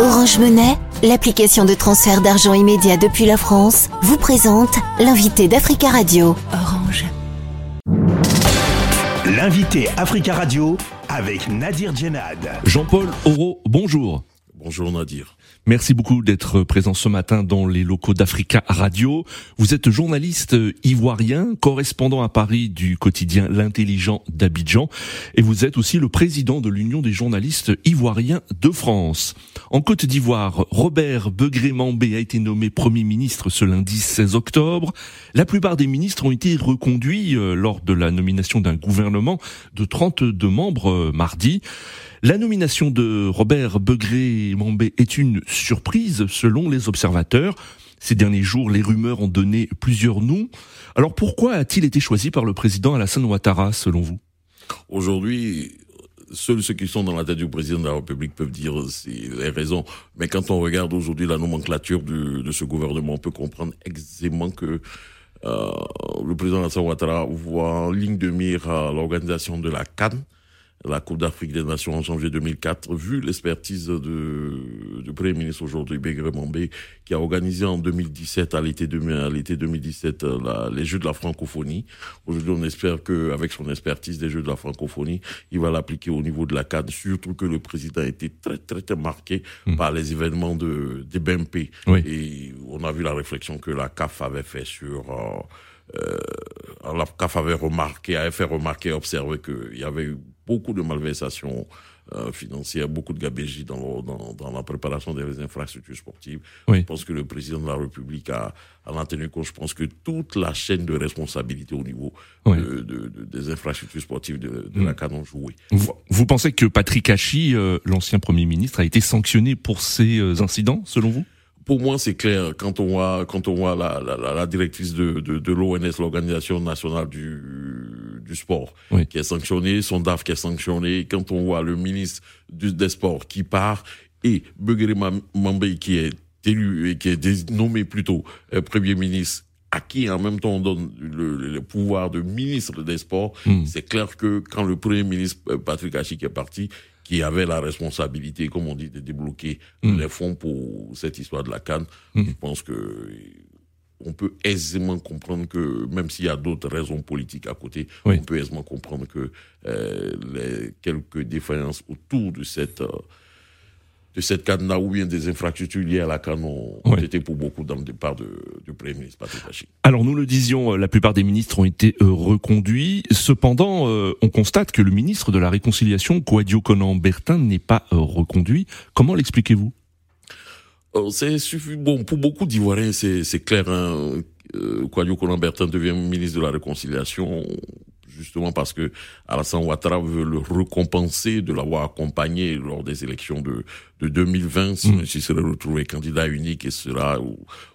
Orange Monnaie, l'application de transfert d'argent immédiat depuis la France, vous présente l'invité d'Africa Radio. Orange. L'invité Africa Radio avec Nadir Djenad. Jean-Paul Oro, bonjour. Bonjour Nadir. Merci beaucoup d'être présent ce matin dans les locaux d'Africa Radio. Vous êtes journaliste ivoirien, correspondant à Paris du quotidien L'Intelligent d'Abidjan et vous êtes aussi le président de l'Union des journalistes ivoiriens de France. En Côte d'Ivoire, Robert Begré-Mambé a été nommé Premier ministre ce lundi 16 octobre. La plupart des ministres ont été reconduits euh, lors de la nomination d'un gouvernement de 32 membres euh, mardi. La nomination de Robert Begré-Mambé est une surprise selon les observateurs. Ces derniers jours, les rumeurs ont donné plusieurs noms. Alors pourquoi a-t-il été choisi par le président Alassane Ouattara selon vous? Aujourd'hui, seuls ceux qui sont dans la tête du président de la République peuvent dire les raisons. Mais quand on regarde aujourd'hui la nomenclature de ce gouvernement, on peut comprendre aisément que euh, le président Alassane Ouattara voit en ligne de mire l'organisation de la Cannes la Coupe d'Afrique des Nations en janvier 2004, vu l'expertise de, du Premier ministre aujourd'hui, Bégré Mambé, qui a organisé en 2017, à l'été 2017, la, les Jeux de la francophonie. Aujourd'hui, on espère qu'avec son expertise des Jeux de la francophonie, il va l'appliquer au niveau de la CAD, surtout que le président a été très, très, très marqué hmm. par les événements de, des BMP. Et on a vu la réflexion que la CAF avait fait sur... Euh, euh, la CAF avait remarqué, avait fait remarquer, observé qu'il y avait eu beaucoup de malversations euh, financières, beaucoup de gabégie dans, dans, dans, la préparation des infrastructures sportives. Je pense que le président de la République a, a en tenu compte. Je pense que toute la chaîne de responsabilité au niveau de, de, des infrastructures sportives de, de la mm. Canon joué. Vous, vous, pensez que Patrick Hachi, euh, l'ancien Premier ministre, a été sanctionné pour ces euh, incidents, selon vous? Pour moi, c'est clair quand on voit quand on voit la, la, la directrice de, de, de l'ONS, l'Organisation nationale du, du sport, qui est sanctionné, son DAF qui est sanctionné. Quand on voit le ministre du, des Sports qui part et Beguere Mambé qui est élu et qui est nommé plutôt euh, Premier ministre à qui en même temps on donne le, pouvoir de ministre des Sports, hmm. c'est clair que quand le Premier ministre euh, Patrick Hachi est parti, qui avait la responsabilité, comme on dit, de débloquer mm. les fonds pour cette histoire de la canne. Mm. Je pense que on peut aisément comprendre que, même s'il y a d'autres raisons politiques à côté, on peut aisément comprendre que euh, les quelques défaillances autour de cette euh, de cette ou bien des infrastructures liées à la canne ont, été pour beaucoup dans le départ de, du Premier ministre Patrick. Alors nous le disions, euh, la plupart des ministres ont été euh, reconduits. Cependant, on constate que le ministre de la Réconciliation, Kouadio Conan Bertin, n'est pas reconduit. Comment l'expliquez-vous? C'est bon pour beaucoup d'Ivoiriens, c'est clair. Hein. Kouadio Conan Bertin devient ministre de la Réconciliation justement parce que Alassane Ouattara veut le récompenser de l'avoir accompagné lors des élections de, de 2020, s'il si serait retrouvé candidat unique et cela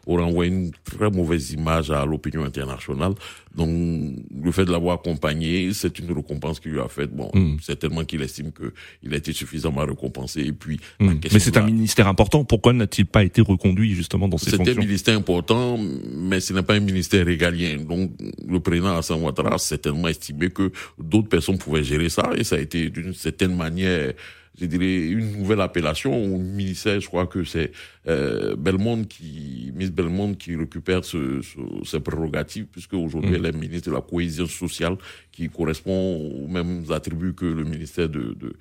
aura envoyé une très mauvaise image à l'opinion internationale. Donc, le fait de l'avoir accompagné, c'est une récompense qu'il lui a faite. Bon, mm. c'est tellement qu'il estime que il a été suffisamment récompensé. Et puis, mm. mais c'est un ministère important. Pourquoi n'a-t-il pas été reconduit justement dans ces fonctions C'était un ministère important, mais ce n'est pas un ministère régalien. Donc, le président Hassan Ouattara a certainement estimé que d'autres personnes pouvaient gérer ça, et ça a été d'une certaine manière je dirais, une nouvelle appellation au ministère. Je crois que c'est euh, Belmonde qui, Miss Belmonde qui récupère ce, ce, ces prérogatives, puisque aujourd'hui mm. elle est ministre de la cohésion sociale, qui correspond aux mêmes attributs que le ministère de, de,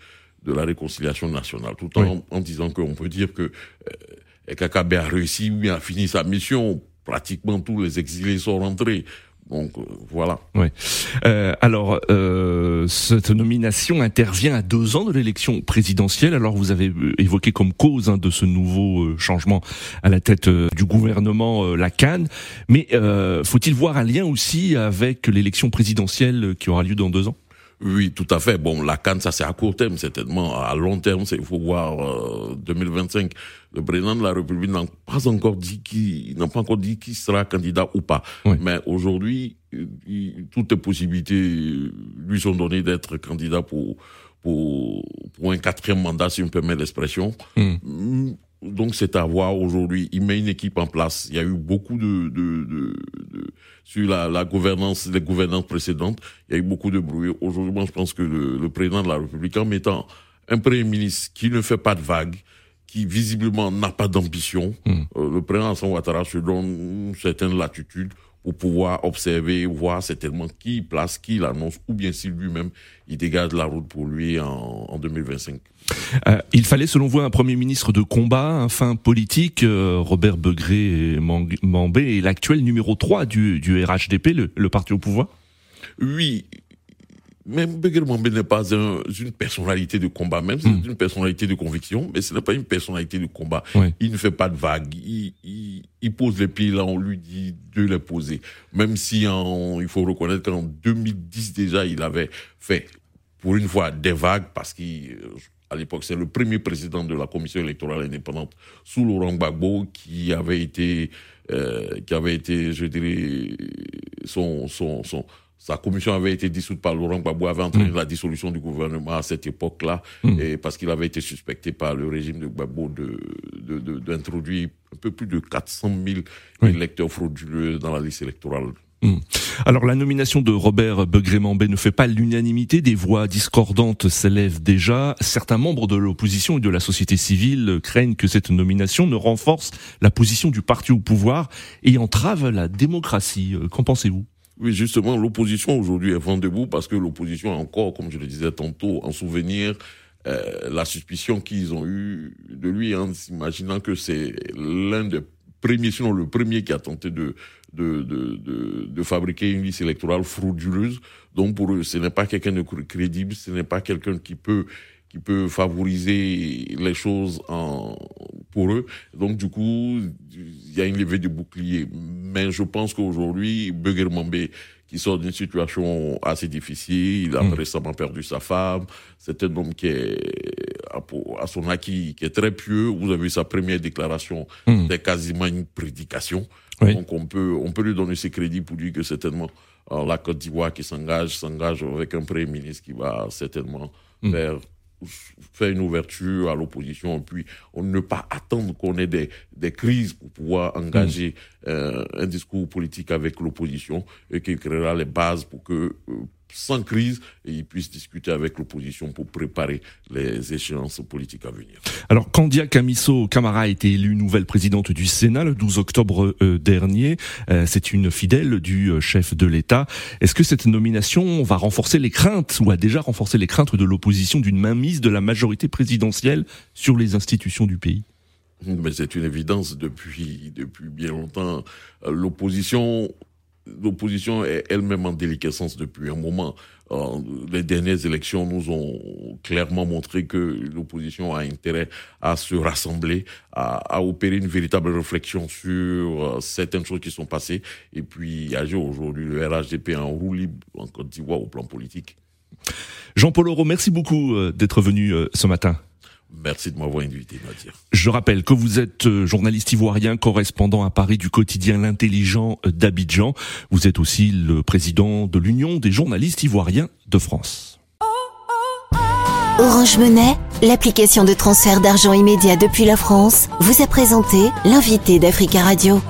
de la réconciliation nationale, tout en, en disant qu'on peut dire que euh, KKB a réussi, bien a fini sa mission. Pratiquement tous les exilés sont rentrés. Donc euh, voilà. Euh, alors euh, cette nomination intervient à deux ans de l'élection présidentielle. Alors vous avez évoqué comme cause hein, de ce nouveau changement à la tête du gouvernement la Cannes, mais faut-il voir un lien aussi avec l'élection présidentielle qui aura lieu dans deux ans? Oui, tout à fait. Bon, la Cannes, ça c'est à court terme, certainement. À long terme, il faut voir euh, 2025. Le président de la République n'a pas encore dit qui n'a pas encore dit qui sera candidat ou pas. Mais aujourd'hui, toutes les possibilités lui sont données d'être candidat pour pour pour un quatrième mandat, si on me permet l'expression. Hmm. Donc c'est à voir aujourd'hui. Il met une équipe en place. Il y a eu beaucoup de, de, de sur la, la, gouvernance, les gouvernances précédentes. Il y a eu beaucoup de bruit. Aujourd'hui, je pense que le, le, président de la République, en mettant un premier ministre qui ne fait pas de vagues, qui visiblement n'a pas d'ambition. Hmm. Euh, le président Hassan Ouattara se donne une certaine latitude pour pouvoir observer, voir certainement qui place, qui il annonce, ou bien si lui-même il dégage la route pour lui en, en 2025. Euh, il fallait, selon vous, un premier ministre de combat, un fin politique. Euh, Robert Begré Mambé est l'actuel numéro 3 du, du RHDP, le, le parti au pouvoir? Oui, même Beguer Mambé n'est pas un, une personnalité de combat, même c'est Mm. une personnalité de conviction, mais ce n'est pas une personnalité de combat. Oui. Il ne fait pas de vagues. Il, il, il pose les pieds là, on lui dit de les poser. Même si en, il faut reconnaître qu'en 2010 déjà, il avait fait pour une fois des vagues parce qu'à l'époque, c'est le premier président de la commission électorale indépendante sous Laurent Gbagbo qui avait été, euh, qui avait été, je dirais, son, son, son, sa commission avait été dissoute par Laurent Gbagbo, avait entraîné la dissolution du gouvernement à cette époque-là, et parce qu'il avait été suspecté par le régime de Gbagbo de, de, de- d'introduire un peu plus de 400 000 Oui. électeurs frauduleux dans la liste électorale. Alors la nomination de Robert Begré-Mambé ne fait pas l'unanimité, des voix discordantes s'élèvent déjà. Certains membres de l'opposition et de la société civile craignent que cette nomination ne renforce la position du parti au pouvoir et entrave la démocratie. Euh, Qu'en pensez-vous? Oui, justement, l'opposition aujourd'hui est vent debout parce que l'opposition a encore, comme je le disais tantôt, en souvenir euh, la suspicion qu'ils ont eue de lui en s'imaginant que c'est l'un des premiers, sinon le premier qui a tenté de, de, de, de, fabriquer une liste électorale frauduleuse. Donc pour eux, ce n'est pas quelqu'un de cr- crédible, ce n'est pas quelqu'un qui peut qui peut favoriser les choses en, pour eux. Donc, du coup, il y a une levée de bouclier. Mais je pense qu'aujourd'hui, Beguer Mambé, qui sort d'une situation assez difficile, il a Mm. récemment perdu sa femme, c'est un homme qui est à, son acquis, qui est très pieux. Vous avez vu sa première déclaration, Mm. c'était quasiment une prédication. Oui. Donc, on peut, on peut lui donner ses crédits pour dire que certainement, euh, la Côte d'Ivoire qui s'engage, s'engage avec un premier ministre qui va certainement Mm. faire faire une ouverture à l'opposition, puis on ne pas attendre qu'on ait des, des crises pour pouvoir engager euh, un discours politique avec l'opposition et qui créera les bases pour que, euh, sans crise, ils puissent discuter avec l'opposition pour préparer les échéances politiques à venir. Alors, Candia Camisso Camara a été élue nouvelle présidente du Sénat le 12 octobre euh, dernier. Euh, C'est une fidèle du euh, chef de l'État. Est-ce que cette nomination va renforcer les craintes ou a déjà renforcé les craintes de l'opposition d'une mainmise de la majorité présidentielle sur les institutions du pays? Mais c'est une évidence depuis, depuis bien longtemps. L'opposition, l'opposition est elle-même en déliquescence depuis un moment. Euh, les dernières élections nous ont clairement montré que l'opposition a intérêt à se rassembler, à, opérer une véritable réflexion sur euh, certaines choses qui sont passées et puis agir aujourd'hui. Le RHDP en roue libre en Côte d'Ivoire au plan politique. Jean-Paul Auro, merci beaucoup euh, d'être venu ce matin. Merci de m'avoir invité, Nadir. Je rappelle que vous êtes euh, journaliste ivoirien, correspondant à Paris du quotidien L'Intelligent d'Abidjan. Vous êtes aussi le président de l'Union des journalistes ivoiriens de France. Orange Monnaie, l'application de transfert d'argent immédiat depuis la France, vous a présenté l'invité d'Africa Radio.